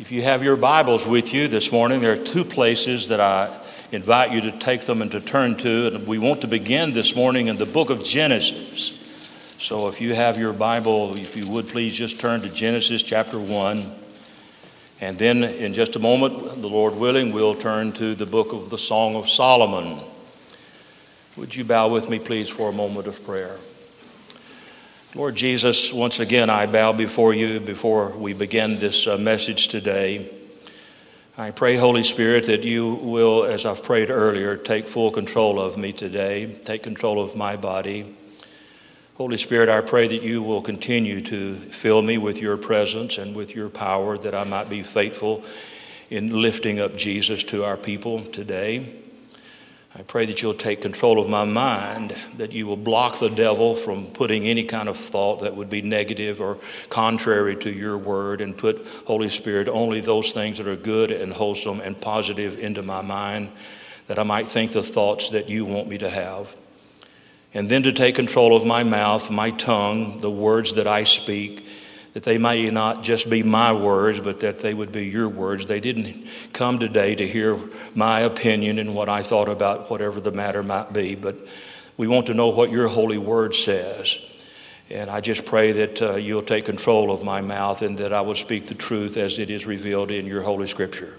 If you have your Bibles with you this morning, there are two places that I invite you to take them and to turn to. And we want to begin this morning in the book of Genesis. So if you have your Bible, if you would please just turn to Genesis chapter 1. And then in just a moment, the Lord willing, we'll turn to the book of the Song of Solomon. Would you bow with me, please, for a moment of prayer? Lord Jesus, once again, I bow before you before we begin this uh, message today. I pray, Holy Spirit, that you will, as I've prayed earlier, take full control of me today, take control of my body. Holy Spirit, I pray that you will continue to fill me with your presence and with your power, that I might be faithful in lifting up Jesus to our people today. I pray that you'll take control of my mind, that you will block the devil from putting any kind of thought that would be negative or contrary to your word, and put, Holy Spirit, only those things that are good and wholesome and positive into my mind, that I might think the thoughts that you want me to have. And then to take control of my mouth, my tongue, the words that I speak, that they may not just be my words, but that they would be your words. They didn't come today to hear my opinion and what I thought about whatever the matter might be, but we want to know what your holy word says. And I just pray that uh, you'll take control of my mouth and that I will speak the truth as it is revealed in your holy scripture.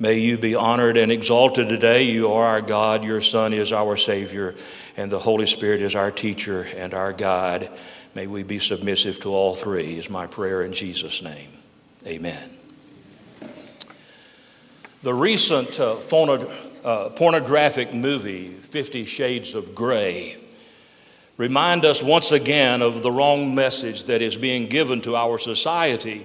May you be honored and exalted today. You are our God, your Son is our Savior, and the Holy Spirit is our teacher and our guide. May we be submissive to all three, is my prayer in Jesus' name. Amen. The recent uh, uh, pornographic movie, Fifty Shades of Grey, remind us once again of the wrong message that is being given to our society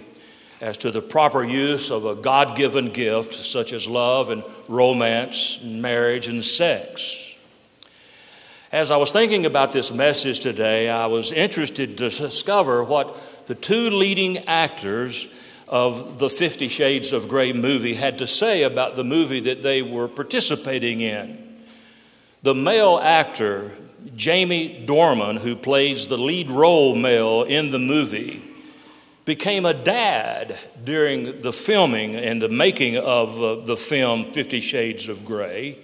as to the proper use of a God given gift such as love and romance, marriage and sex. As I was thinking about this message today, I was interested to discover what the two leading actors of the Fifty Shades of Grey movie had to say about the movie that they were participating in. The male actor, Jamie Dornan, who plays the lead role male in the movie, became a dad during the filming and the making of uh, the film Fifty Shades of Grey.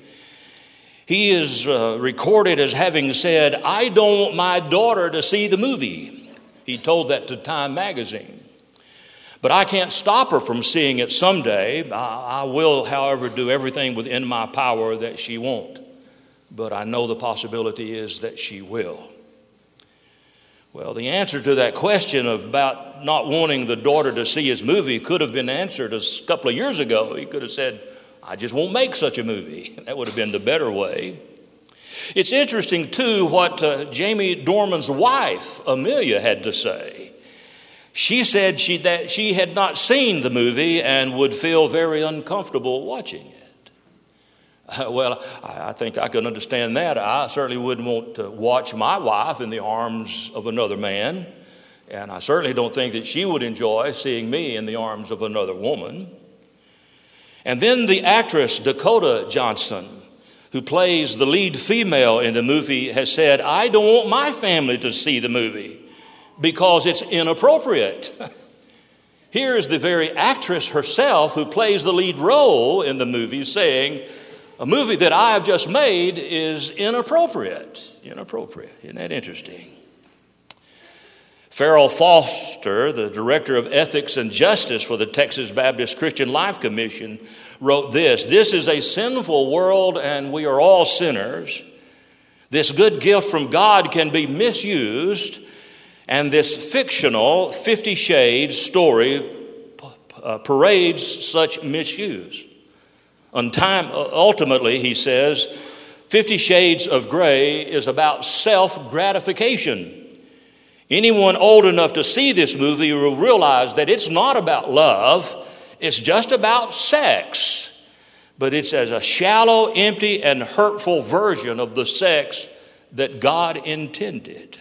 He is uh, recorded as having said, I don't want my daughter to see the movie. He told that to Time magazine. But I can't stop her from seeing it someday. I, I will, however, do everything within my power that she won't. But I know the possibility is that she will. Well, the answer to that question about not wanting the daughter to see his movie could have been answered a couple of years ago. He could have said, I just won't make such a movie. That would have been the better way. It's interesting, too, what uh, Jamie Dornan's wife, Amelia, had to say. She said she, that she had not seen the movie and would feel very uncomfortable watching it. Uh, well, I, I think I can understand that. I certainly wouldn't want to watch my wife in the arms of another man, and I certainly don't think that she would enjoy seeing me in the arms of another woman. And then the actress Dakota Johnson, who plays the lead female in the movie, has said, I don't want my family to see the movie because it's inappropriate. Here is the very actress herself who plays the lead role in the movie saying, A movie that I have just made is inappropriate. Inappropriate. Isn't that interesting? Ferrell Foster, the director of ethics and justice for the Texas Baptist Christian Life Commission, wrote this This is a sinful world, and we are all sinners. This good gift from God can be misused, and this fictional Fifty Shades story uh, parades such misuse. Ultimately, he says, Fifty Shades of Grey is about self gratification. Anyone old enough to see this movie will realize that it's not about love, it's just about sex. But it's as a shallow, empty, and hurtful version of the sex that God intended.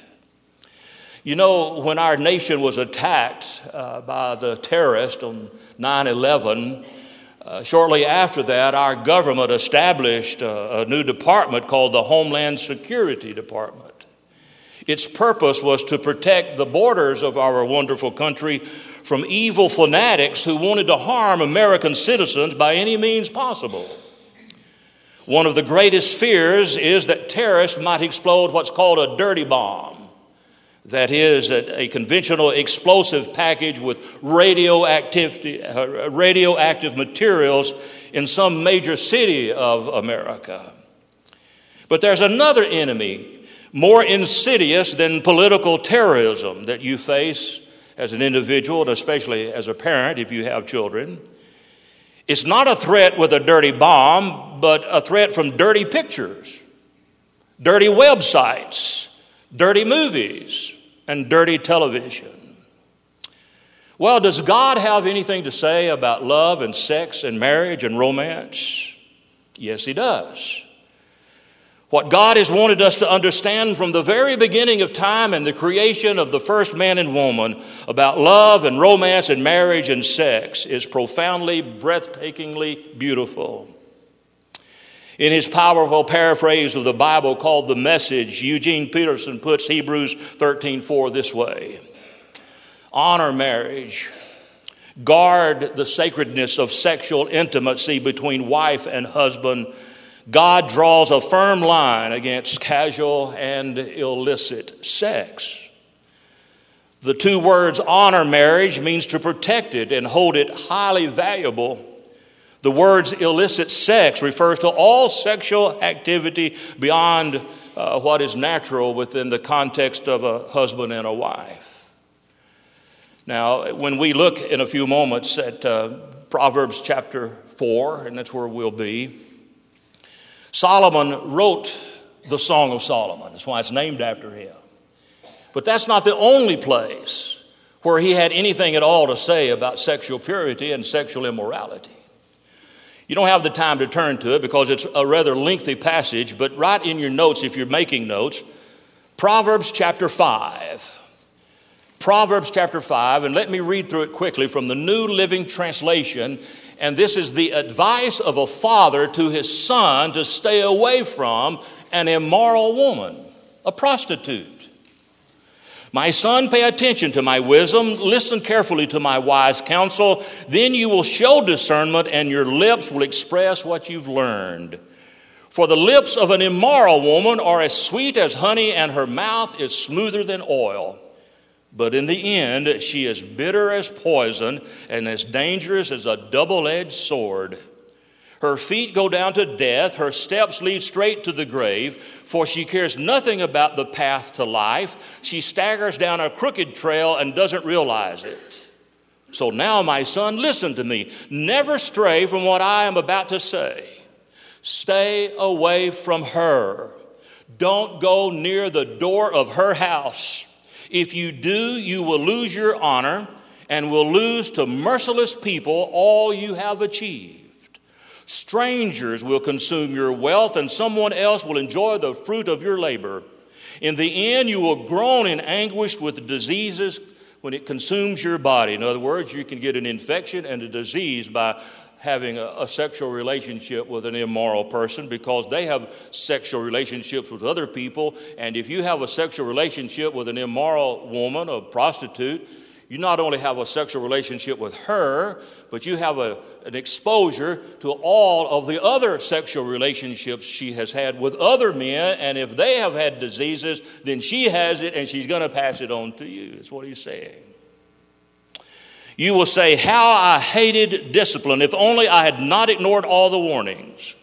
You know, when our nation was attacked uh, by the terrorists on 9 11, uh, shortly after that, our government established a, a new department called the Homeland Security Department. Its purpose was to protect the borders of our wonderful country from evil fanatics who wanted to harm American citizens by any means possible. One of the greatest fears is that terrorists might explode what's called a dirty bomb. That is, a, conventional explosive package with radioactive, uh, radioactive materials in some major city of America. But there's another enemy more insidious than political terrorism that you face as an individual, and especially as a parent if you have children. It's not a threat with a dirty bomb, but a threat from dirty pictures, dirty websites, dirty movies, and dirty television. Well, does God have anything to say about love and sex and marriage and romance? Yes, He does. What God has wanted us to understand from the very beginning of time and the creation of the first man and woman about love and romance and marriage and sex is profoundly, breathtakingly beautiful. In his powerful paraphrase of the Bible called The Message, Eugene Peterson puts Hebrews 13:4 this way: Honor marriage. Guard the sacredness of sexual intimacy between wife and husband God draws a firm line against casual and illicit sex. The two words honor marriage means to protect it and hold it highly valuable. The words illicit sex refers to all sexual activity beyond uh, what is natural within the context of a husband and a wife. Now, when we look in a few moments at uh, Proverbs chapter 4, and that's where we'll be, Solomon wrote the Song of Solomon. That's why it's named after him. But that's not the only place where he had anything at all to say about sexual purity and sexual immorality. You don't have the time to turn to it because it's a rather lengthy passage, but write in your notes if you're making notes Proverbs chapter 5. Proverbs chapter 5, and let me read through it quickly from the New Living Translation and this is the advice of a father to his son to stay away from an immoral woman, a prostitute. My son, pay attention to my wisdom, listen carefully to my wise counsel, then you will show discernment and your lips will express what you've learned. For the lips of an immoral woman are as sweet as honey, and her mouth is smoother than oil. But in the end, she is bitter as poison and as dangerous as a double edged sword. Her feet go down to death, her steps lead straight to the grave, for she cares nothing about the path to life. She staggers down a crooked trail and doesn't realize it. So now, my son, listen to me. Never stray from what I am about to say. Stay away from her. Don't go near the door of her house. If you do, you will lose your honor and will lose to merciless people all you have achieved. Strangers will consume your wealth, and someone else will enjoy the fruit of your labor. In the end, you will groan in anguish with diseases when it consumes your body. In other words, you can get an infection and a disease by having a, a, sexual relationship with an immoral person because they have sexual relationships with other people. And if you have a sexual relationship with an immoral woman, a prostitute, you not only have a sexual relationship with her, but you have a, an exposure to all of the other sexual relationships she has had with other men. And if they have had diseases, then she has it and she's going to pass it on to you. That's what he's saying. You will say, How I hated discipline. If only I had not ignored all the warnings.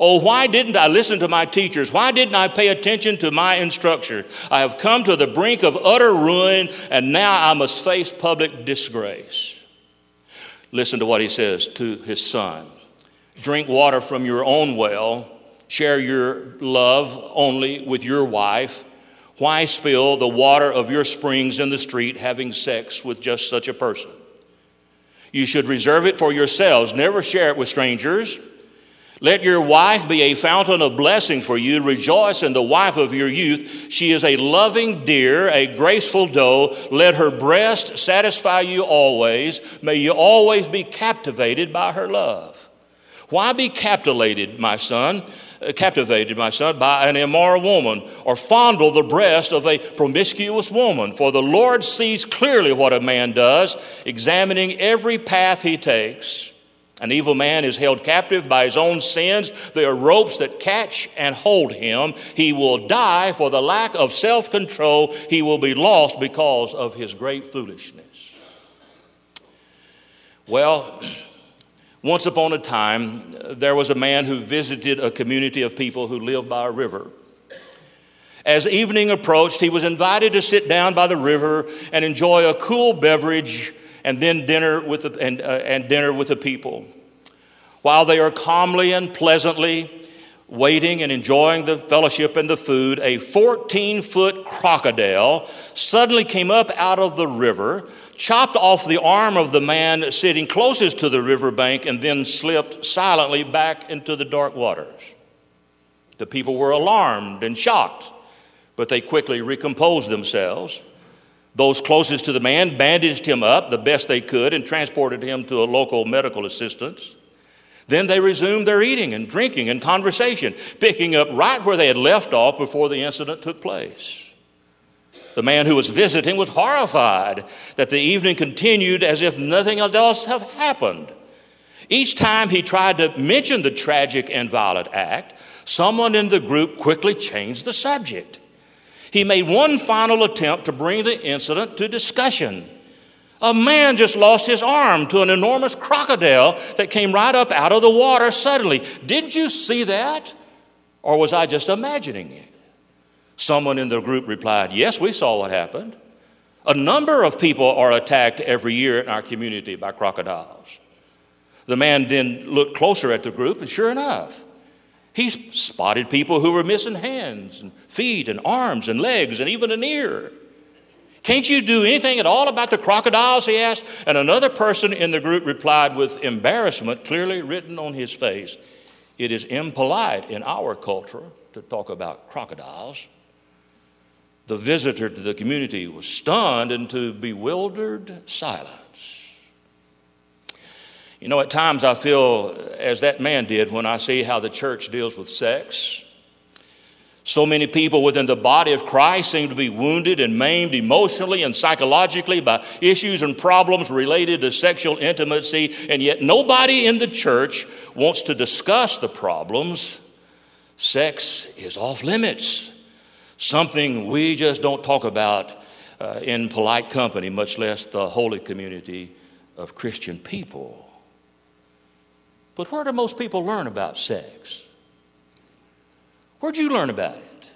Oh, why didn't I listen to my teachers? Why didn't I pay attention to my instructor? I have come to the brink of utter ruin, and now I must face public disgrace. Listen to what he says to his son Drink water from your own well, share your love only with your wife. Why spill the water of your springs in the street having sex with just such a person? You should reserve it for yourselves, never share it with strangers. Let your wife be a fountain of blessing for you. Rejoice in the wife of your youth. She is a loving deer, a graceful doe. Let her breast satisfy you always. May you always be captivated by her love. Why be captivated, my son, Uh, captivated, my son, by an immoral woman, or fondle the breast of a promiscuous woman? For the Lord sees clearly what a man does, examining every path he takes. An evil man is held captive by his own sins. There are ropes that catch and hold him. He will die for the lack of self control. He will be lost because of his great foolishness. Well, once upon a time, there was a man who visited a community of people who lived by a river. As evening approached, he was invited to sit down by the river and enjoy a cool beverage and then dinner with the, and, uh, and dinner with the people. While they are calmly and pleasantly waiting and enjoying the fellowship and the food, a 14 foot crocodile suddenly came up out of the river, chopped off the arm of the man sitting closest to the riverbank, and then slipped silently back into the dark waters. The people were alarmed and shocked, but they quickly recomposed themselves. Those closest to the man bandaged him up the best they could and transported him to a local medical assistance. Then they resumed their eating and drinking and conversation, picking up right where they had left off before the incident took place. The man who was visiting was horrified that the evening continued as if nothing else had happened. Each time he tried to mention the tragic and violent act, someone in the group quickly changed the subject. He made one final attempt to bring the incident to discussion. A man just lost his arm to an enormous crocodile that came right up out of the water suddenly. Didn't you see that? Or was I just imagining it? Someone in the group replied, Yes, we saw what happened. A number of people are attacked every year in our community by crocodiles. The man then looked closer at the group, and sure enough, he spotted people who were missing hands and feet and arms and legs and even an ear. Can't you do anything at all about the crocodiles? He asked. And another person in the group replied with embarrassment clearly written on his face It is impolite in our culture to talk about crocodiles. The visitor to the community was stunned into bewildered silence. You know, at times I feel as that man did when I see how the church deals with sex. So many people within the body of Christ seem to be wounded and maimed emotionally and psychologically by issues and problems related to sexual intimacy, and yet nobody in the church wants to discuss the problems. Sex is off limits something we just don't talk about uh, in polite company, much less the holy community of Christian people. But where do most people learn about sex? Where'd you learn about it?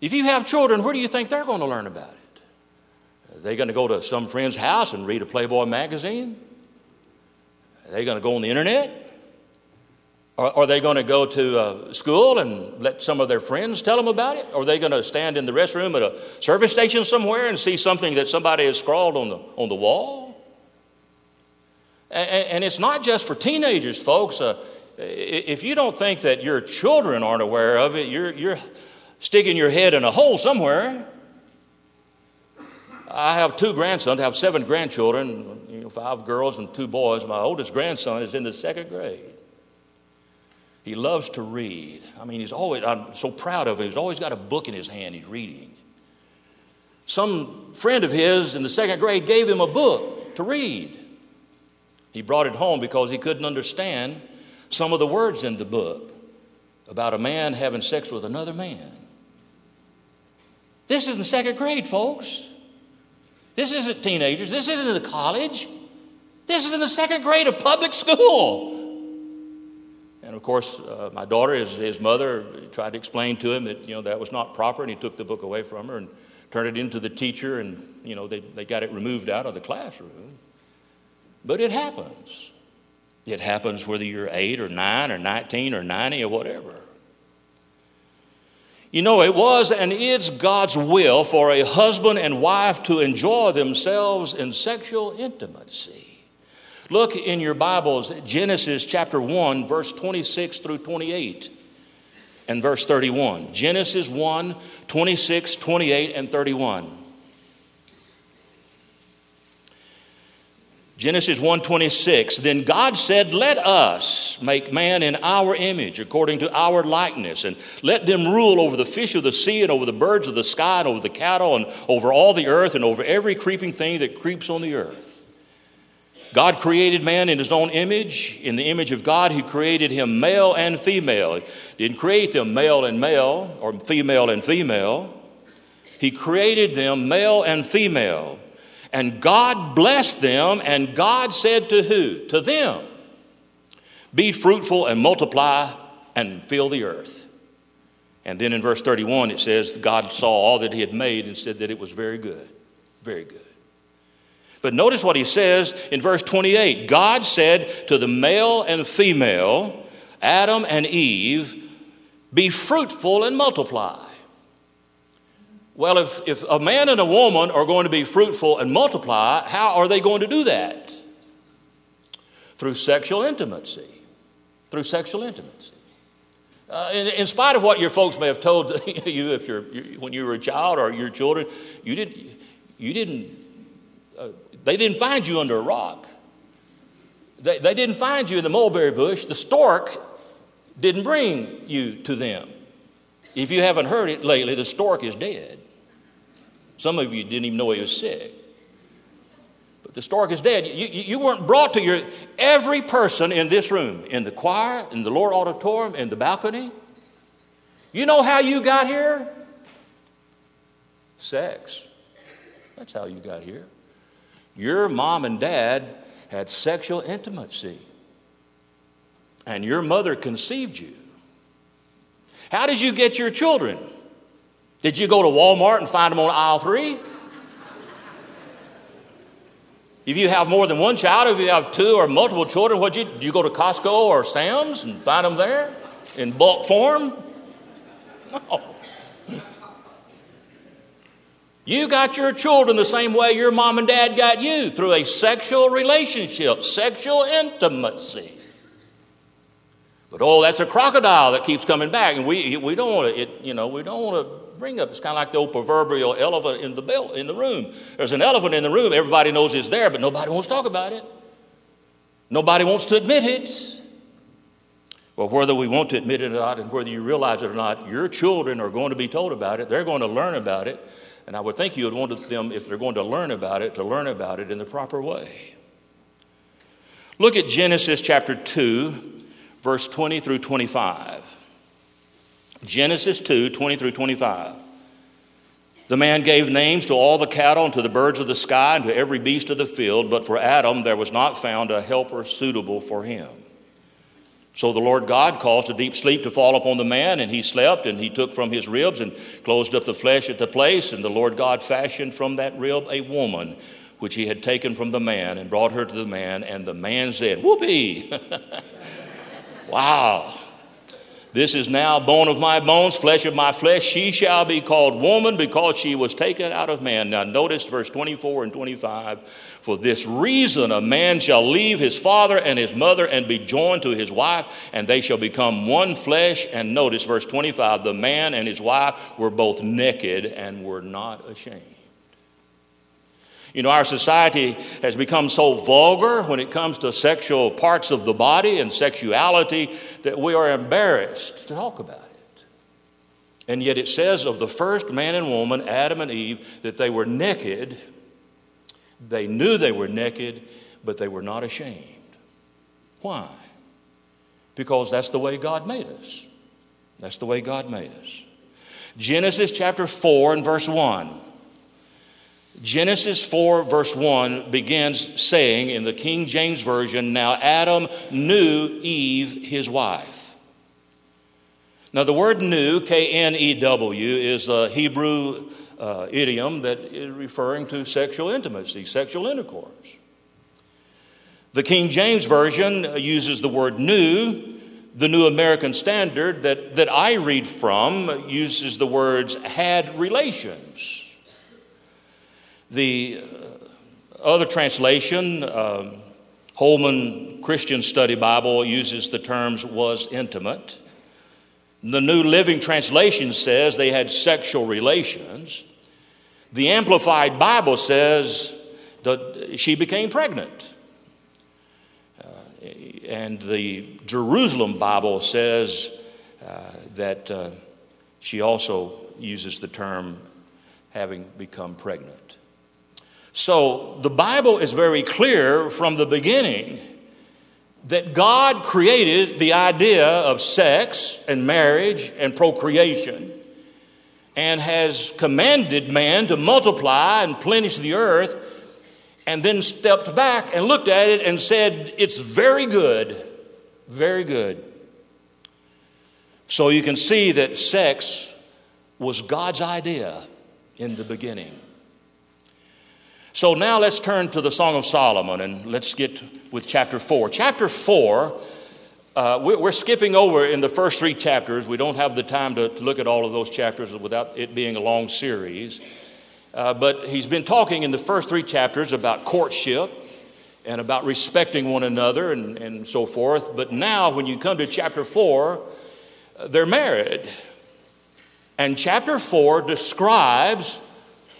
If you have children, where do you think they're going to learn about it? Are they going to go to some friend's house and read a Playboy magazine? Are they going to go on the internet? Are, are they going to go to uh, school and let some of their friends tell them about it? Are they going to stand in the restroom at a service station somewhere and see something that somebody has scrawled on the, on the wall? And, and it's not just for teenagers, folks. Uh, if you don't think that your children aren't aware of it, you're, you're sticking your head in a hole somewhere. I have two grandsons, I have seven grandchildren, you know, five girls and two boys. My oldest grandson is in the second grade. He loves to read. I mean, he's always, I'm so proud of him. He's always got a book in his hand he's reading. Some friend of his in the second grade gave him a book to read. He brought it home because he couldn't understand some of the words in the book about a man having sex with another man. This is in second grade, folks. This isn't teenagers. This isn't in the college. This is in the second grade of public school. And of course, uh, my daughter, his, his mother, tried to explain to him that, you know, that was not proper, and he took the book away from her and turned it into the teacher, and, you know, they, they got it removed out of the classroom. But it happens. It happens whether you're 8 or 9 or 19 or 90 or whatever. You know, it was and is God's will for a husband and wife to enjoy themselves in sexual intimacy. Look in your Bibles, Genesis chapter 1, verse 26 through 28 and verse 31. Genesis 1, 26, 28, and 31. Genesis 1:26 Then God said, "Let us make man in our image, according to our likeness, and let them rule over the fish of the sea and over the birds of the sky and over the cattle and over all the earth and over every creeping thing that creeps on the earth." God created man in his own image. In the image of God, he created him male and female. He didn't create them male and male or female and female. He created them male and female. And God blessed them, and God said to who? To them, Be fruitful and multiply and fill the earth. And then in verse 31, it says, God saw all that he had made and said that it was very good. Very good. But notice what he says in verse 28 God said to the male and female, Adam and Eve, Be fruitful and multiply. Well, if, if a man and a woman are going to be fruitful and multiply, how are they going to do that? Through sexual intimacy. Through sexual intimacy. Uh, in, in, spite of what your folks may have told you if you're, when you were a child or your children, you didn't, you didn't, uh, they didn't find you under a rock. They, they didn't find you in the mulberry bush. The stork didn't bring you to them. If you haven't heard it lately, the stork is dead. Some of you didn't even know he was sick. But the stork is dead. You, you weren't brought to your, every person in this room, in the choir, in the lower auditorium, in the balcony. You know how you got here? Sex. That's how you got here. Your mom and dad had sexual intimacy, and your mother conceived you. How did you get your children? Did you go to Walmart and find them on aisle three? If you have more than one child, if you have two or multiple children, what you do you go to Costco or Sam's and find them there in bulk form? No. You got your children the same way your mom and dad got you through a sexual relationship, sexual intimacy. But oh, that's a crocodile that keeps coming back, and we, we don't want to, you know, we don't want to bring up. It's kind of like the old proverbial elephant in the, bell, in the room. There's an elephant in the room, everybody knows it's there, but nobody wants to talk about it. Nobody wants to admit it. Well, whether we want to admit it or not, and whether you realize it or not, your children are going to be told about it. They're going to learn about it. And I would think you would want them, if they're going to learn about it, to learn about it in the proper way. Look at Genesis chapter 2, verse 20 through 25. Genesis 2 20 through 25. The man gave names to all the cattle and to the birds of the sky and to every beast of the field, but for Adam there was not found a helper suitable for him. So the Lord God caused a deep sleep to fall upon the man, and he slept, and he took from his ribs and closed up the flesh at the place. And the Lord God fashioned from that rib a woman, which he had taken from the man, and brought her to the man. And the man said, Whoopee! wow. This is now bone of my bones, flesh of my flesh. She shall be called woman because she was taken out of man. Now, notice verse 24 and 25. For this reason, a man shall leave his father and his mother and be joined to his wife, and they shall become one flesh. And notice verse 25 the man and his wife were both naked and were not ashamed. You know, our society has become so vulgar when it comes to sexual parts of the body and sexuality that we are embarrassed to talk about it. And yet it says of the first man and woman, Adam and Eve, that they were naked. They knew they were naked, but they were not ashamed. Why? Because that's the way God made us. That's the way God made us. Genesis chapter 4 and verse 1. Genesis 4, verse 1 begins saying in the King James Version, Now Adam knew Eve, his wife. Now, the word knew, K N E W, is a Hebrew uh, idiom that is referring to sexual intimacy, sexual intercourse. The King James Version uses the word knew. The New American Standard that, that I read from uses the words had relations. The uh, other translation, um, Holman Christian Study Bible, uses the terms was intimate. The New Living Translation says they had sexual relations. The Amplified Bible says that she became pregnant. And the Jerusalem Bible says uh, that uh, she also uses the term having become pregnant. So the Bible is very clear from the beginning that God created the idea of sex and marriage and procreation and has commanded man to multiply and plenish the earth, and then stepped back and looked at it and said, It's very good, very good. So you can see that sex was God's idea in the beginning. So now let's turn to the Song of Solomon and let's get with chapter 4. Chapter 4, uh, we're skipping over in the first three chapters. We don't have the time to, to look at all of those chapters without it being a long series. Uh, but he's been talking in the first three chapters about courtship and about respecting one another and, and so forth. But now, when you come to chapter 4, uh, they're married. And chapter 4 describes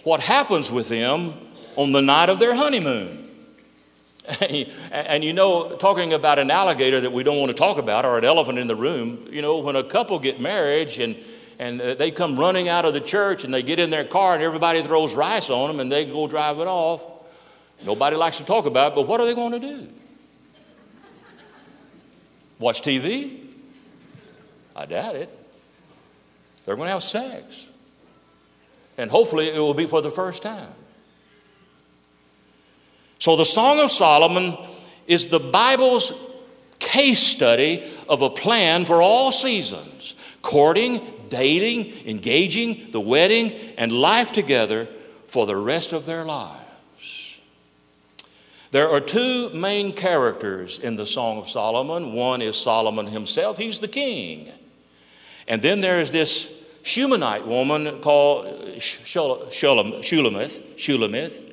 what happens with them on the night of their honeymoon. and you know, talking about an alligator that we don't want to talk about or an elephant in the room, you know, when a couple get married and, and uh, they come running out of the church and they get in their car and everybody throws rice on them and they go driving off, nobody likes to talk about it, but what are they going to do? Watch TV? I doubt it. They're going to have sex. And hopefully it will be for the first time. So, the Song of Solomon is the Bible's case study of a plan for all seasons courting, dating, engaging, the wedding, and life together for the rest of their lives. There are two main characters in the Song of Solomon. One is Solomon himself, he's the king. And then there is this Shumanite woman called Shulamith. Shulamith.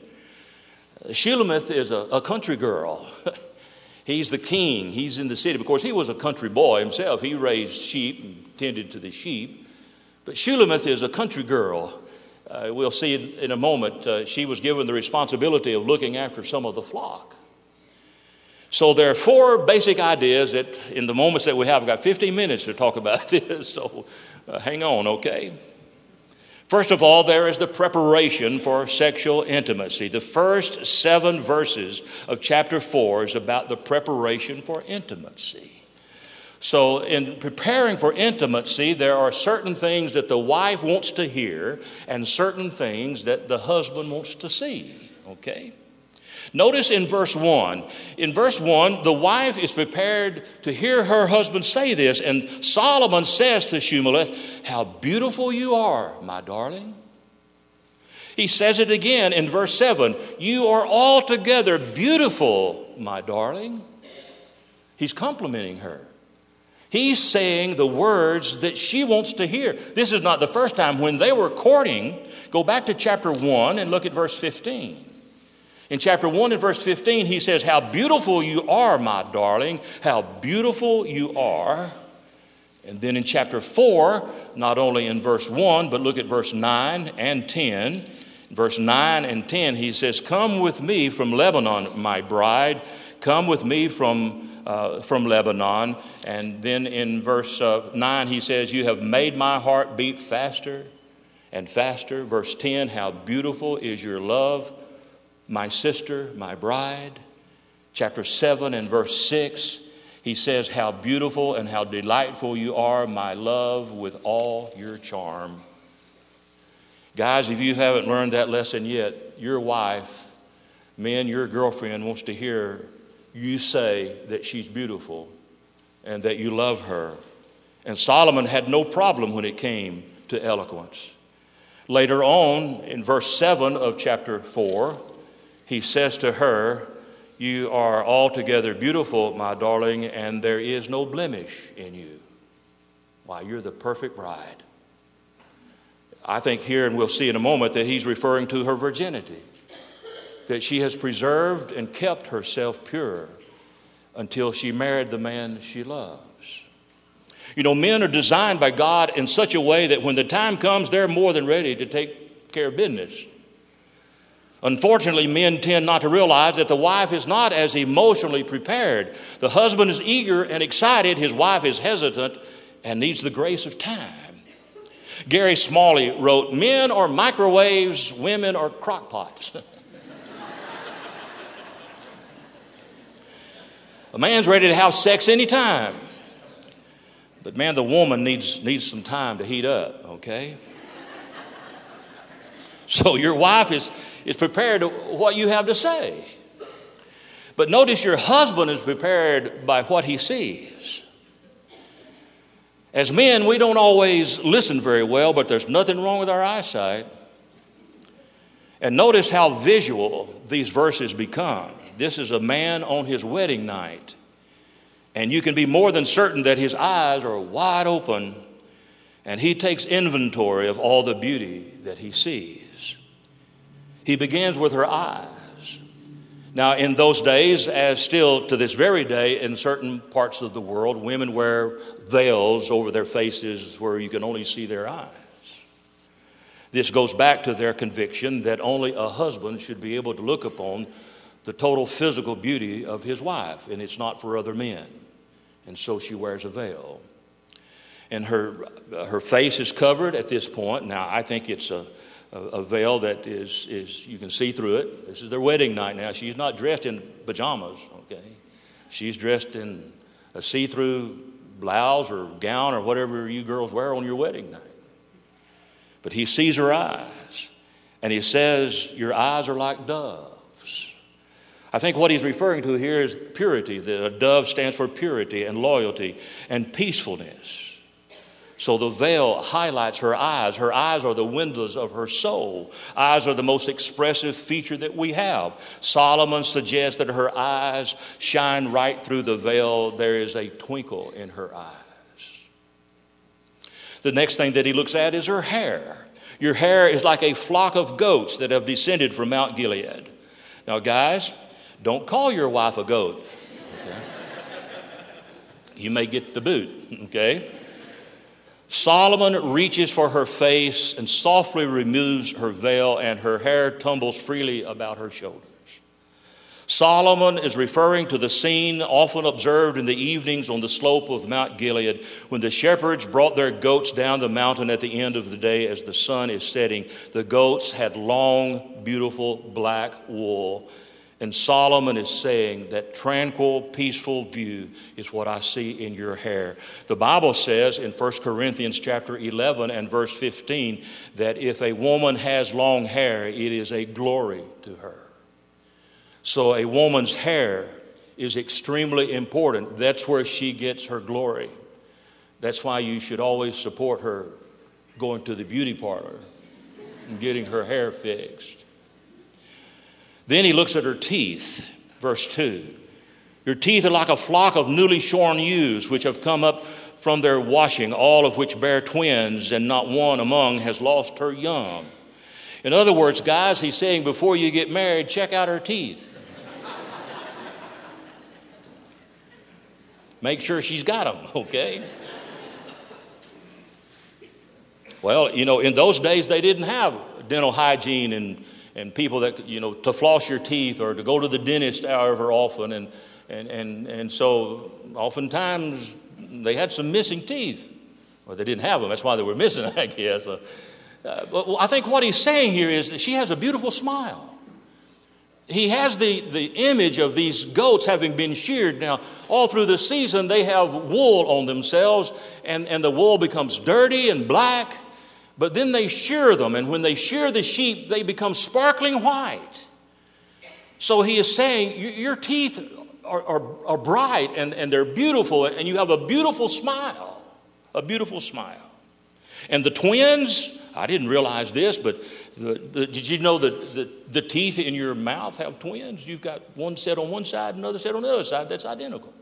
Shulamith is a, a country girl. He's the king. He's in the city. Of course, he was a country boy himself. He raised sheep and tended to the sheep. But Shulamith is a country girl. Uh, we'll see in a moment. Uh, she was given the responsibility of looking after some of the flock. So there are four basic ideas that, in the moments that we have, I've got 15 minutes to talk about this. So uh, hang on, okay? First of all, there is the preparation for sexual intimacy. The first seven verses of chapter 4 is about the preparation for intimacy. So, in preparing for intimacy, there are certain things that the wife wants to hear and certain things that the husband wants to see. Okay? Notice in verse 1, in verse 1, the wife is prepared to hear her husband say this, and Solomon says to Shumalith, How beautiful you are, my darling. He says it again in verse 7 You are altogether beautiful, my darling. He's complimenting her. He's saying the words that she wants to hear. This is not the first time. When they were courting, go back to chapter 1 and look at verse 15. In chapter 1 and verse 15, he says, How beautiful you are, my darling, how beautiful you are. And then in chapter 4, not only in verse 1, but look at verse 9 and 10. Verse 9 and 10, he says, Come with me from Lebanon, my bride. Come with me from, uh, from Lebanon. And then in verse uh, 9, he says, You have made my heart beat faster and faster. Verse 10, How beautiful is your love my sister, my bride. Chapter 7 and verse 6, he says, How beautiful and how delightful you are, my love, with all your charm. Guys, if you haven't learned that lesson yet, your wife, men, your girlfriend wants to hear you say that she's beautiful and that you love her. And Solomon had no problem when it came to eloquence. Later on, in verse 7 of chapter 4, he says to her, You are altogether beautiful, my darling, and there is no blemish in you. Why, you're the perfect bride. I think here, and we'll see in a moment, that he's referring to her virginity, that she has preserved and kept herself pure until she married the man she loves. You know, men are designed by God in such a way that when the time comes, they're more than ready to take care of business Unfortunately, men tend not to realize that the wife is not as emotionally prepared. The husband is eager and excited, his wife is hesitant and needs the grace of time. Gary Smalley wrote, Men are microwaves, women are crockpots. A man's ready to have sex anytime. But man, the woman needs, needs some time to heat up, okay? So your wife is, is prepared to what you have to say. But notice your husband is prepared by what he sees. As men, we don't always listen very well, but there's nothing wrong with our eyesight. And notice how visual these verses become. This is a man on his wedding night. And you can be more than certain that his eyes are wide open and he takes inventory of all the beauty that he sees. He begins with her eyes. Now, in those days, as still to this very day, in certain parts of the world, women wear veils over their faces where you can only see their eyes. This goes back to their conviction that only a husband should be able to look upon the total physical beauty of his wife, and it's not for other men. And so she wears a veil. And her, her face is covered at this point. Now, I think it's a, a, a veil that is, is, you can see through it. This is their wedding night now. She's not dressed in pajamas, okay? She's dressed in a see through blouse or gown or whatever you girls wear on your wedding night. But he sees her eyes, and he says, Your eyes are like doves. I think what he's referring to here is purity. The dove stands for purity and loyalty and peacefulness. So the veil highlights her eyes. Her eyes are the windows of her soul. Eyes are the most expressive feature that we have. Solomon suggests that her eyes shine right through the veil. There is a twinkle in her eyes. The next thing that he looks at is her hair. Your hair is like a flock of goats that have descended from Mount Gilead. Now, guys, don't call your wife a goat. Okay? you may get the boot, okay? Solomon reaches for her face and softly removes her veil, and her hair tumbles freely about her shoulders. Solomon is referring to the scene often observed in the evenings on the slope of Mount Gilead when the shepherds brought their goats down the mountain at the end of the day as the sun is setting. The goats had long, beautiful black wool and Solomon is saying that tranquil, peaceful view is what I see in your hair. The Bible says in 1 Corinthians chapter 11 and verse 15 that if a woman has long hair, it is a glory to her. So a woman's hair is extremely important. That's where she gets her glory. That's why you should always support her going to the beauty parlor and getting her hair fixed. Then he looks at her teeth, verse 2. Your teeth are like a flock of newly shorn ewes, which have come up from their washing, all of which bear twins, and not one among has lost her young. In other words, guys, he's saying before you get married, check out her teeth. Make sure she's got them, okay? Well, you know, in those days they didn't have dental hygiene and and people that, you know, to floss your teeth or to go to the dentist however often. And, and, and, and so oftentimes they had some missing teeth. Well, they didn't have them. That's why they were missing, I guess. Uh, but I think what he's saying here is that she has a beautiful smile. He has the, the image of these goats having been sheared. Now, all through the season, they have wool on themselves, and, and the wool becomes dirty and black. But then they shear them, and when they shear the sheep, they become sparkling white. So he is saying, Your teeth are, are, are bright and, and they're beautiful, and you have a beautiful smile. A beautiful smile. And the twins, I didn't realize this, but the, the, did you know that the, the teeth in your mouth have twins? You've got one set on one side, another set on the other side that's identical.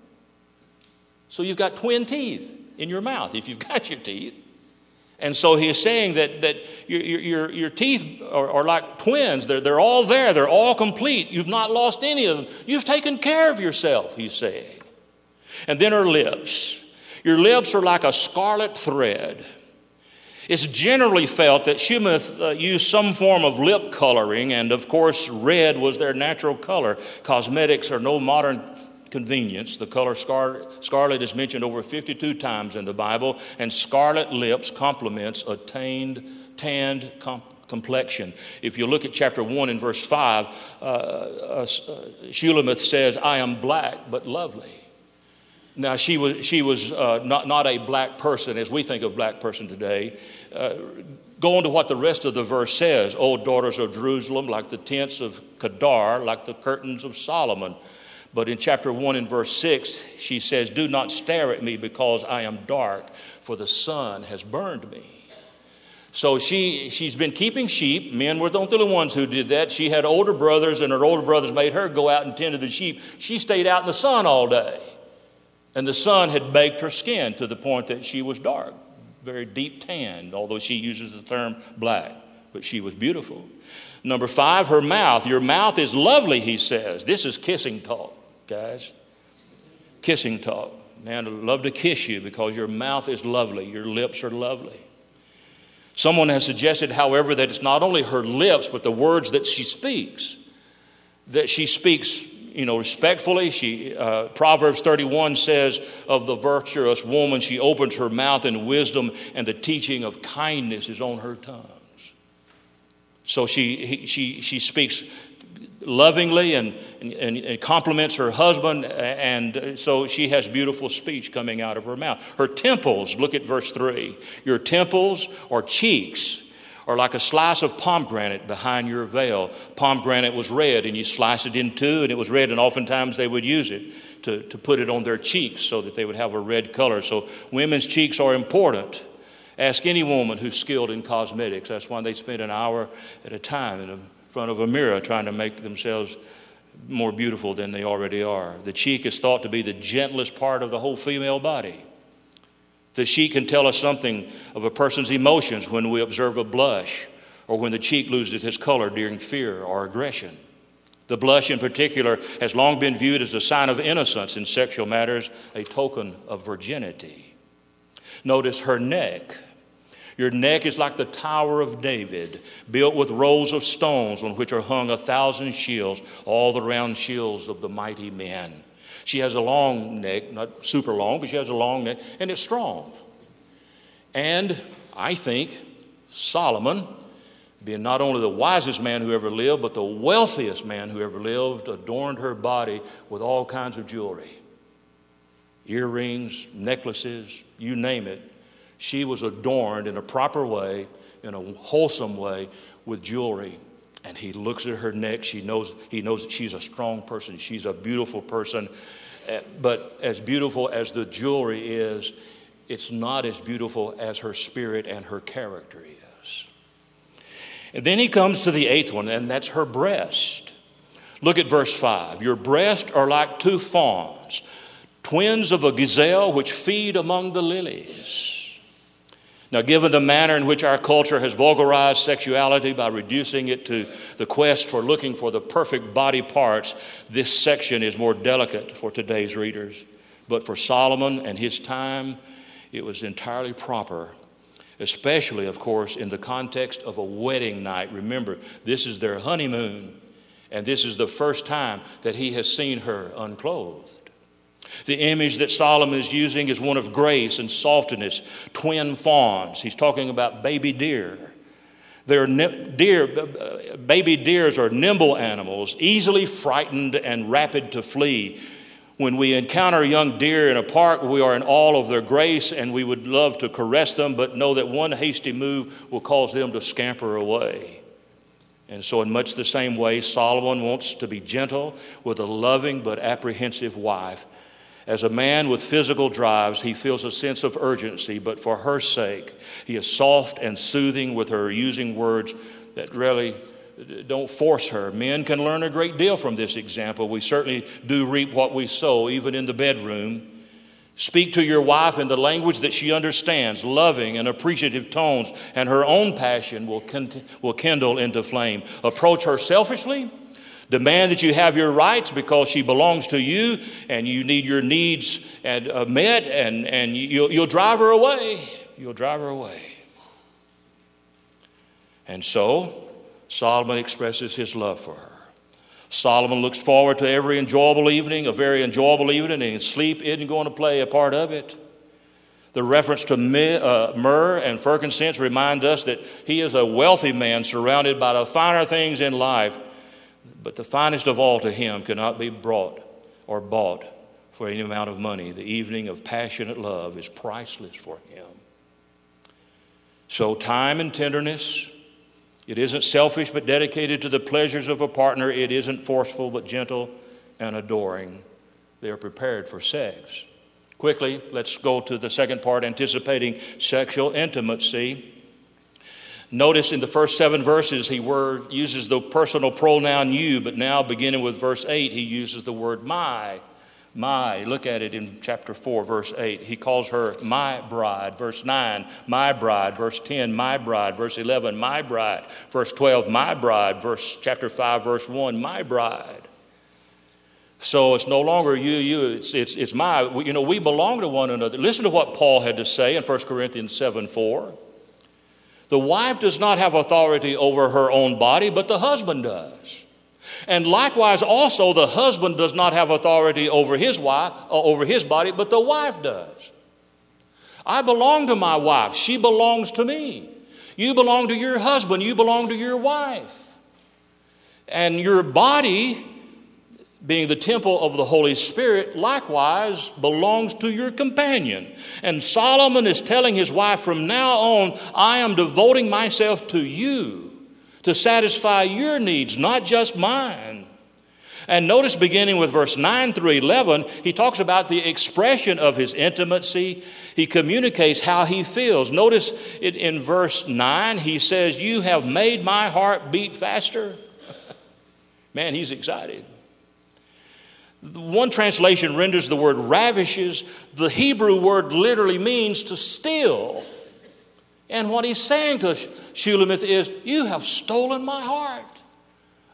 So you've got twin teeth in your mouth if you've got your teeth. And so he is saying that, that your, your, your teeth are, are like twins. They're, they're all there, they're all complete. You've not lost any of them. You've taken care of yourself, he's saying. And then her lips. Your lips are like a scarlet thread. It's generally felt that Shulamith uh, used some form of lip coloring, and of course, red was their natural color. Cosmetics are no modern convenience. The color scarlet, scarlet is mentioned over 52 times in the Bible, and scarlet lips complements a tanned, complexion. If you look at chapter 1 and verse 5, uh, uh, Shulamith says, I am black but lovely. Now, she was, she was uh, not, not a black person as we think of black person today. Uh, go on to what the rest of the verse says. O daughters of Jerusalem, like the tents of Kedar, like the curtains of Solomon. But in chapter 1 and verse 6, she says, Do not stare at me because I am dark, for the sun has burned me. So she, she's been keeping sheep. Men were the only ones who did that. She had older brothers, and her older brothers made her go out and tend to the sheep. She stayed out in the sun all day. And the sun had baked her skin to the point that she was dark, very deep tanned, although she uses the term black, but she was beautiful. Number five, her mouth. Your mouth is lovely, he says. This is kissing talk, guys. Kissing talk. Man, I'd love to kiss you because your mouth is lovely, your lips are lovely. Someone has suggested, however, that it's not only her lips, but the words that she speaks. That she speaks you know, respectfully. She, uh, Proverbs 31 says of the virtuous woman, she opens her mouth in wisdom, and the teaching of kindness is on her tongues. So she, she, she speaks lovingly and, and, and, compliments her husband, and so she has beautiful speech coming out of her mouth. Her temples, look at verse 3. Your temples or cheeks Are like a slice of pomegranate behind your veil. Pomegranate was red, and you slice it in two, and it was red, and oftentimes they would use it to, to put it on their cheeks so that they would have a red color. So women's cheeks are important. Ask any woman who's skilled in cosmetics. That's why they spend an hour at a time in front of a mirror trying to make themselves more beautiful than they already are. The cheek is thought to be the gentlest part of the whole female body. The cheek can tell us something of a person's emotions when we observe a blush or when the cheek loses its color during fear or aggression. The blush, in particular, has long been viewed as a sign of innocence in sexual matters, a token of virginity. Notice her neck. Your neck is like the Tower of David, built with rows of stones on which are hung a thousand shields, all the round shields of the mighty men. She has a long neck, not super long, but she has a long neck, and it's strong. And I think Solomon, being not only the wisest man who ever lived, but the wealthiest man who ever lived, adorned her body with all kinds of jewelry earrings, necklaces, you name it. She was adorned in a proper way, in a wholesome way, with jewelry and he looks at her neck. She knows, he knows that she's a strong person. She's a beautiful person. Eh, but as beautiful as the jewelry is, it's not as beautiful as her spirit and her character is. And then he comes to the eighth one, and that's her breast. Look at verse 5. Your breasts are like two fawns, twins of a gazelle which feed among the lilies. Now, given the manner in which our culture has vulgarized sexuality by reducing it to the quest for looking for the perfect body parts, this section is more delicate for today's readers. But for Solomon and his time, it was entirely proper, especially, of course, in the context of a wedding night. Remember, this is their honeymoon, and this is the first time that he has seen her unclothed. The image that Solomon is using is one of grace and softness, twin fawns. He's talking about baby deer. They're deer, baby deers are nimble animals, easily frightened and rapid to flee. When we encounter young deer in a park, we are in awe of their grace and we would love to caress them, but know that one hasty move will cause them to scamper away. And so, in much the same way, Solomon wants to be gentle with a loving but apprehensive wife as a man with physical drives, he feels a sense of urgency, but for her sake, he is soft and soothing with her, using words that really don't force her. Men can learn a great deal from this example. We certainly do reap what we sow, even in the bedroom. Speak to your wife in the language that she understands, loving and appreciative tones, and her own passion will, will kindle into flame. Approach her selfishly Demand that you have your rights because she belongs to you and you need your needs and, uh, met, and, and you'll, you'll drive her away. You'll drive her away. And so, Solomon expresses his love for her. Solomon looks forward to every enjoyable evening, a very enjoyable evening, and sleep isn't going to play a part of it. The reference to uh, myrrh and frankincense remind us that he is a wealthy man surrounded by the finer things in life, but the finest of all to him cannot be brought or bought for any amount of money. The evening of passionate love is priceless for him. So, time and tenderness, it isn't selfish but dedicated to the pleasures of a partner. It isn't forceful but gentle and adoring. They are prepared for sex. Quickly, let's go to the second part anticipating sexual intimacy. Notice in the first seven verses, he word, uses the personal pronoun you, but now beginning with verse 8, he uses the word my. My, look at it in chapter 4, verse 8. He calls her my bride. Verse 9, my bride. Verse 10, my bride. Verse 11, my bride. Verse 12, my bride. Verse chapter 5, verse 1, my bride. So it's no longer you, you, it's, it's, it's my, you know, we belong to one another. Listen to what Paul had to say in 1 Corinthians 7 4. The wife does not have authority over her own body, but the husband does. And likewise, also, the husband does not have authority over his wife, uh, over his body, but the wife does. I belong to my wife. She belongs to me. You belong to your husband. You belong to your wife. And your body, being the temple of the Holy Spirit, likewise belongs to your companion. And Solomon is telling his wife, from now on, I am devoting myself to you to satisfy your needs, not just mine. And notice beginning with verse 9 through 11, he talks about the expression of his intimacy. He communicates how he feels. Notice it in verse 9, he says, You have made my heart beat faster. Man, he's excited. One translation renders the word ravishes. The Hebrew word literally means to steal. And what he's saying to Shulamith is, You have stolen my heart.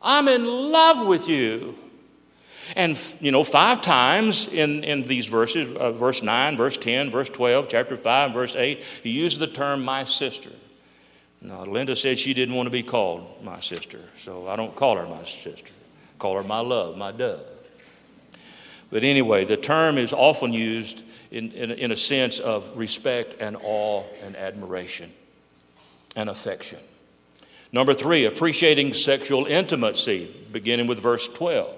I'm in love with you. And, you know, five times in, in these verses, uh, verse 9, verse 10, verse 12, chapter 5, verse 8, he used the term my sister. Now, Linda said she didn't want to be called my sister, so I don't call her my sister. I call her my love, my dove. But anyway, the term is often used in, in, in a sense of respect and awe and admiration and affection. Number three, appreciating sexual intimacy, beginning with verse 12.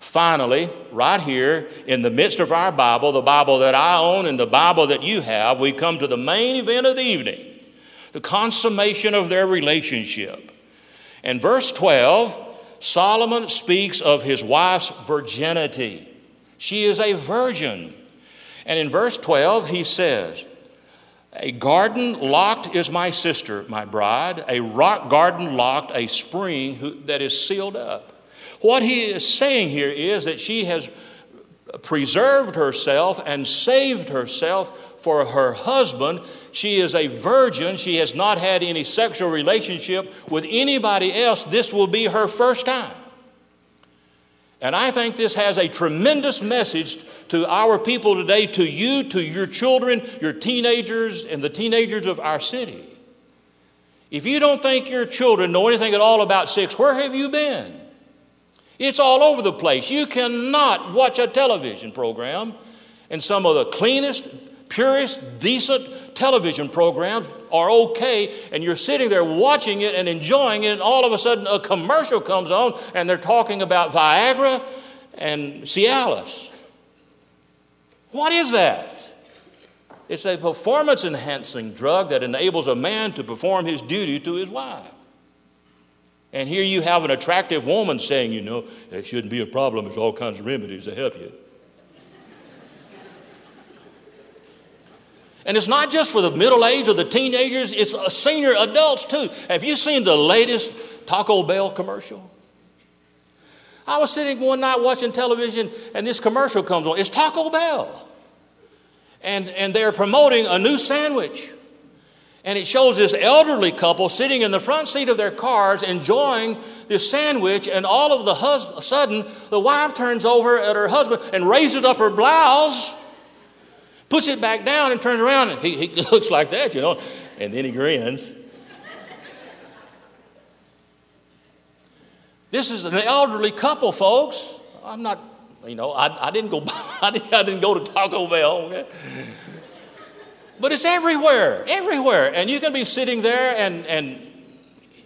Finally, right here in the midst of our Bible, the Bible that I own and the Bible that you have, we come to the main event of the evening the consummation of their relationship. In verse 12, Solomon speaks of his wife's virginity. She is a virgin. And in verse 12, he says, A garden locked is my sister, my bride, a rock garden locked, a spring who, that is sealed up. What he is saying here is that she has preserved herself and saved herself for her husband. She is a virgin. She has not had any sexual relationship with anybody else. This will be her first time. And I think this has a tremendous message to our people today, to you, to your children, your teenagers, and the teenagers of our city. If you don't think your children know anything at all about sex, where have you been? It's all over the place. You cannot watch a television program and some of the cleanest, purest, decent television programs are okay, and you're sitting there watching it and enjoying it, and all of a sudden a commercial comes on and they're talking about Viagra and Cialis. What is that? It's a performance enhancing drug that enables a man to perform his duty to his wife. And here you have an attractive woman saying, you know, it shouldn't be a problem. There's all kinds of remedies to help you. And it's not just for the middle age or the teenagers, it's senior adults too. Have you seen the latest Taco Bell commercial? I was sitting one night watching television and this commercial comes on. It's Taco Bell. And, and they're promoting a new sandwich. And it shows this elderly couple sitting in the front seat of their cars enjoying this sandwich. And all of the hus- sudden, the wife turns over at her husband and raises up her blouse puts it back down and turns around and he, he looks like that, you know, and then he grins. This is an elderly couple, folks. I'm not, you know, I, I didn't go. I didn't, I didn't go to Taco Bell. Okay? But it's everywhere, everywhere, and you can be sitting there and and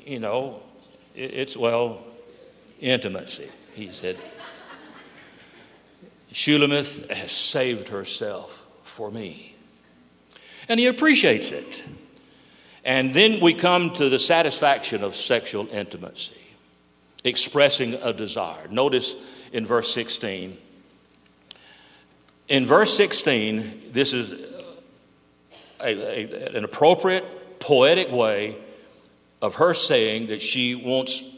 you know, it, it's well, intimacy. He said. Shulamith has saved herself for me. And he appreciates it. And then we come to the satisfaction of sexual intimacy, expressing a desire. Notice in verse 16. In verse 16, this is a, a, an appropriate, poetic way of her saying that she wants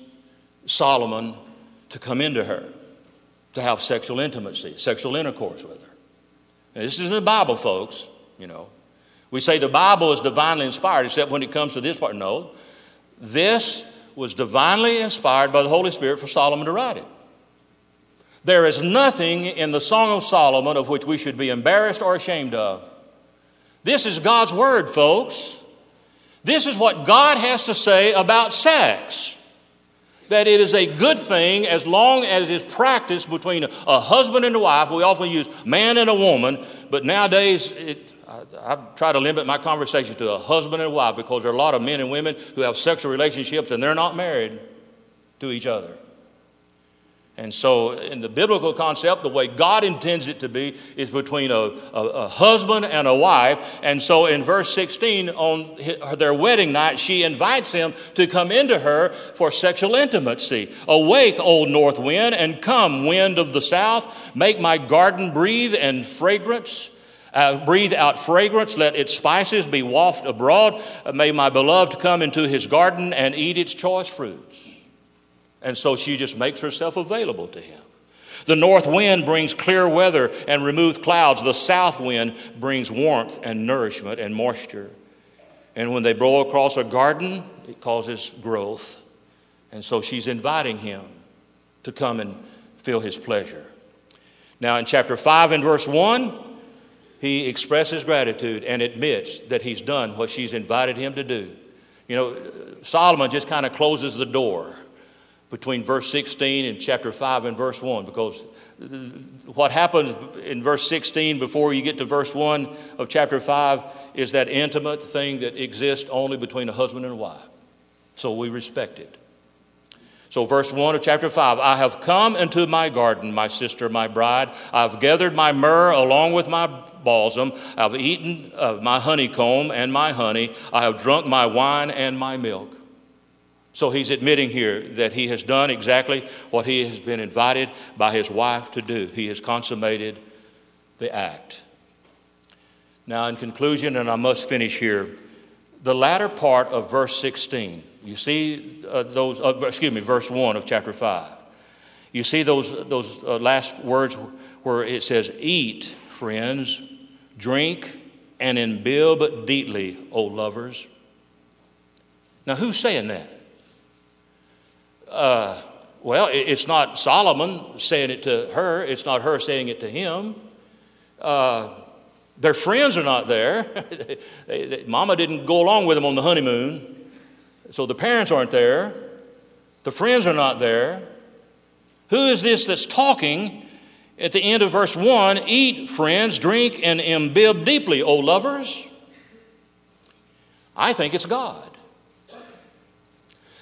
Solomon to come into her to have sexual intimacy, sexual intercourse with her. Now, this is in the Bible, folks, you know. We say the Bible is divinely inspired, except when it comes to this part. No, this was divinely inspired by the Holy Spirit for Solomon to write it. There is nothing in the Song of Solomon of which we should be embarrassed or ashamed of. This is God's Word, folks. This is what God has to say about sex that it is a good thing as long as it's practiced between a, husband and a wife. We often use man and a woman, but nowadays it, I, I try to limit my conversation to a husband and a wife because there are a lot of men and women who have sexual relationships and they're not married to each other. And so, in the biblical concept, the way God intends it to be is between a, a, a, husband and a wife. And so, in verse 16, on their wedding night, she invites him to come into her for sexual intimacy. Awake, old north wind, and come, wind of the south, make my garden breathe and fragrance. Uh, breathe out fragrance, let its spices be wafted abroad. May my beloved come into his garden and eat its choice fruits. And so she just makes herself available to him. The north wind brings clear weather and removes clouds. The south wind brings warmth and nourishment and moisture. And when they blow across a garden, it causes growth. And so she's inviting him to come and feel his pleasure. Now, in chapter 5 and verse 1, he expresses gratitude and admits that he's done what she's invited him to do. You know, Solomon just kind of closes the door between verse 16 and chapter 5 and verse 1 because what happens in verse 16 before you get to verse 1 of chapter 5 is that intimate thing that exists only between a husband and a wife. So we respect it. So, verse 1 of chapter 5 I have come into my garden, my sister, my bride. I've gathered my myrrh along with my balsam. I've eaten uh, my honeycomb and my honey. I have drunk my wine and my milk. So he's admitting here that he has done exactly what he has been invited by his wife to do. He has consummated the act. Now, in conclusion, and I must finish here, the latter part of verse 16, you see uh, those, uh, excuse me, verse 1 of chapter 5. You see those, those uh, last words where it says, Eat, friends, drink, and imbibe deeply, O lovers. Now, who's saying that? Uh, well, it's not Solomon saying it to her, it's not her saying it to him. Uh, their friends are not there. they, they, mama didn't go along with them on the honeymoon, so the parents aren't there. The friends are not there. Who is this that's talking at the end of verse 1? Eat, friends, drink, and imbibe deeply, O lovers. I think it's God.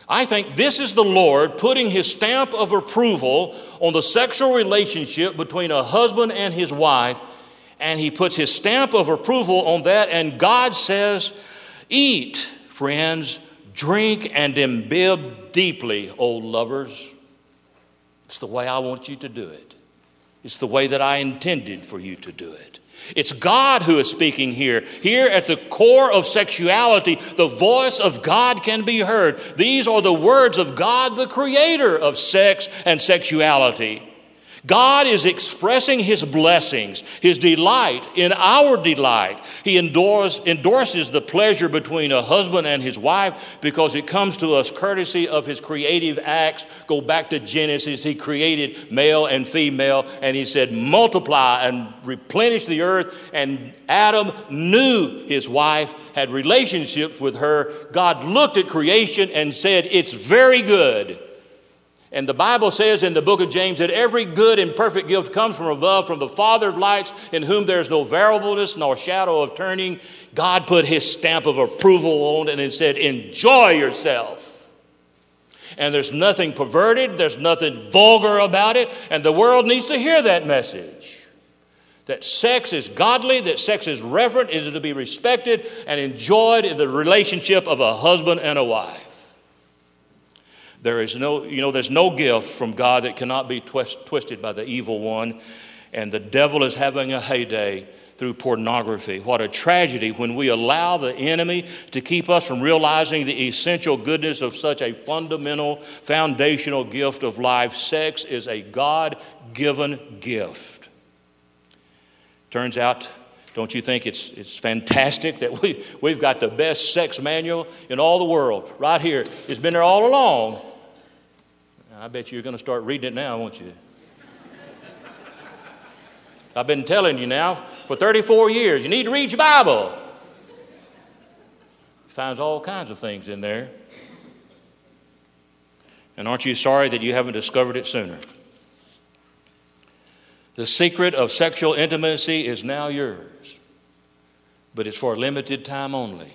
I think this is the Lord putting his stamp of approval on the sexual relationship between a husband and his wife, and he puts his stamp of approval on that, and God says, Eat, friends, drink, and imbibe deeply, O lovers. It's the way I want you to do it. It's the way that I intended for you to do it. It's God who is speaking here. Here at the core of sexuality, the voice of God can be heard. These are the words of God, the creator of sex and sexuality. God is expressing His blessings, His delight in our delight. He endorse, endorses the pleasure between a husband and his wife because it comes to us courtesy of His creative acts. Go back to Genesis, He created male and female, and He said, multiply and replenish the earth. And Adam knew his wife, had relationships with her. God looked at creation and said, It's very good. And the Bible says in the book of James that every good and perfect gift comes from above, from the Father of lights, in whom there is no variableness nor shadow of turning. God put his stamp of approval on it and said, Enjoy yourself. And there's nothing perverted, there's nothing vulgar about it, and the world needs to hear that message. That sex is godly, that sex is reverent, is to be respected and enjoyed in the relationship of a husband and a wife. There is no, you know, there's no gift from God that cannot be twist, twisted by the evil one, and the devil is having a heyday through pornography. What a tragedy when we allow the enemy to keep us from realizing the essential goodness of such a fundamental, foundational gift of life. Sex is a God given gift. Turns out don't you think it's, it's fantastic that we, we've got the best sex manual in all the world right here? It's been there all along. I bet you're going to start reading it now, won't you? I've been telling you now for 34 years, you need to read your Bible. Finds all kinds of things in there. And aren't you sorry that you haven't discovered it sooner? The secret of sexual intimacy is now yours, but it's for a limited time only.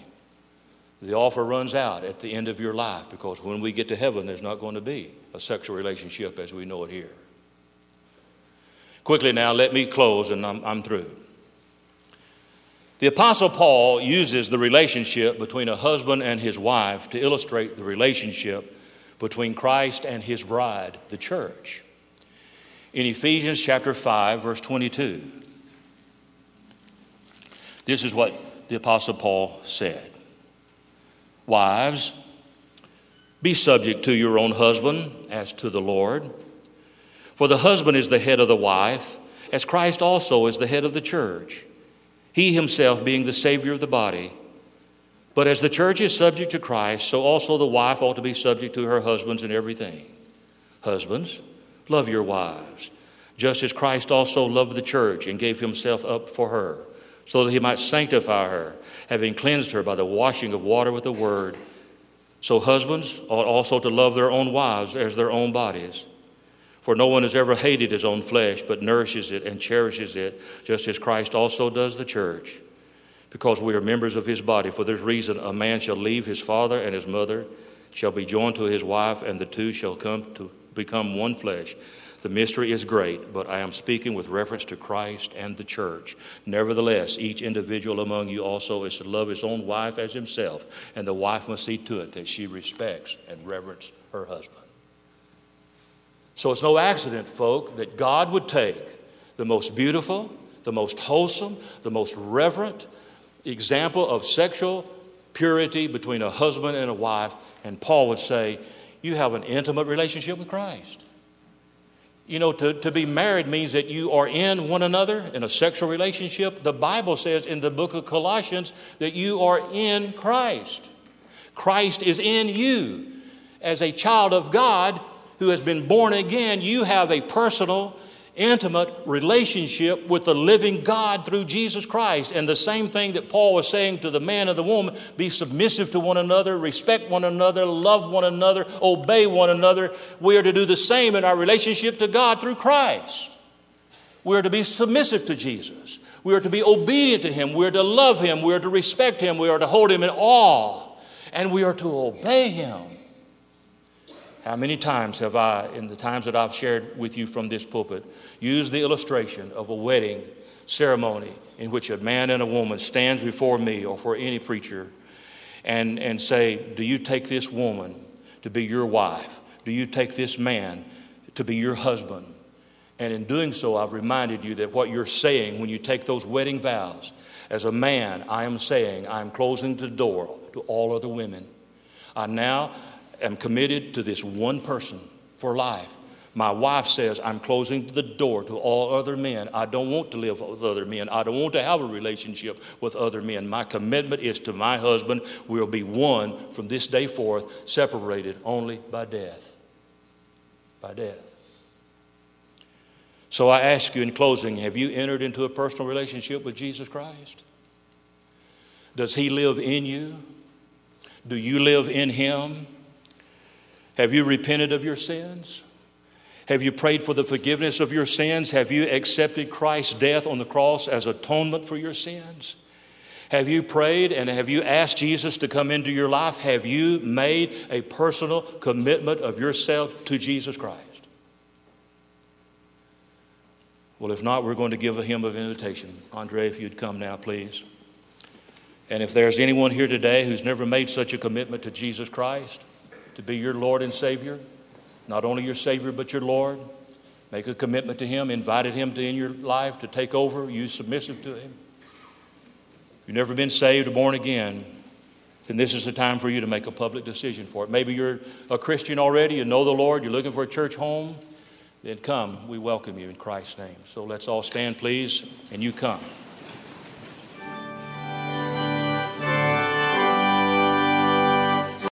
The offer runs out at the end of your life because when we get to heaven, there's not going to be a sexual relationship as we know it here. Quickly now, let me close and I'm, I'm through. The Apostle Paul uses the relationship between a husband and his wife to illustrate the relationship between Christ and his bride, the church. In Ephesians chapter 5, verse 22, this is what the Apostle Paul said Wives, be subject to your own husband as to the Lord. For the husband is the head of the wife, as Christ also is the head of the church, he himself being the Savior of the body. But as the church is subject to Christ, so also the wife ought to be subject to her husbands in everything. Husbands, love your wives, just as Christ also loved the church and gave himself up for her, so that he might sanctify her, having cleansed her by the washing of water with the word so husbands ought also to love their own wives as their own bodies. For no one has ever hated his own flesh, but nourishes it and cherishes it, just as Christ also does the church, because we are members of his body. For this reason, a man shall leave his father and his mother, shall be joined to his wife, and the two shall come to become one flesh. The mystery is great, but I am speaking with reference to Christ and the church. Nevertheless, each individual among you also is to love his own wife as himself, and the wife must see to it that she respects and reverence her husband. So it's no accident, folk, that God would take the most beautiful, the most wholesome, the most reverent example of sexual purity between a husband and a wife, and Paul would say, You have an intimate relationship with Christ. You know, to, to be married means that you are in one another in a sexual relationship. The Bible says in the book of Colossians that you are in Christ. Christ is in you. As a child of God who has been born again, you have a personal intimate relationship with the living God through Jesus Christ. And the same thing that Paul was saying to the man and the woman be submissive to one another, respect one another, love one another, obey one another. We are to do the same in our relationship to God through Christ. We are to be submissive to Jesus. We are to be obedient to Him. We are to love Him. We are to respect Him. We are to hold Him in awe. And we are to obey Him. How many times have I, in the times that I've shared with you from this pulpit, used the illustration of a wedding ceremony in which a man and a woman stands before me or for any preacher and, and say, Do you take this woman to be your wife? Do you take this man to be your husband? And in doing so, I've reminded you that what you're saying when you take those wedding vows, as a man, I am saying, I am closing the door to all other women. I now am committed to this one person for life. My wife says, I'm closing the door to all other men. I don't want to live with other men. I don't want to have a relationship with other men. My commitment is to my husband. We'll be one from this day forth, separated only by death. By death. So I ask you in closing have you entered into a personal relationship with Jesus Christ? Does he live in you? Do you live in him? Have you repented of your sins? Have you prayed for the forgiveness of your sins? Have you accepted Christ's death on the cross as atonement for your sins? Have you prayed and have you asked Jesus to come into your life? Have you made a personal commitment of yourself to Jesus Christ? Well, if not, we're going to give a hymn of invitation. Andre, if you'd come now, please. And if there's anyone here today who's never made such a commitment to Jesus Christ, to be your Lord and Savior, not only your Savior, but your Lord. Make a commitment to Him, invited Him to in your life to take over, you submissive to Him. If you've never been saved or born again, then this is the time for you to make a public decision for it. Maybe you're a Christian already, you know the Lord, you're looking for a church home, then come. We welcome you in Christ's name. So let's all stand, please, and you come.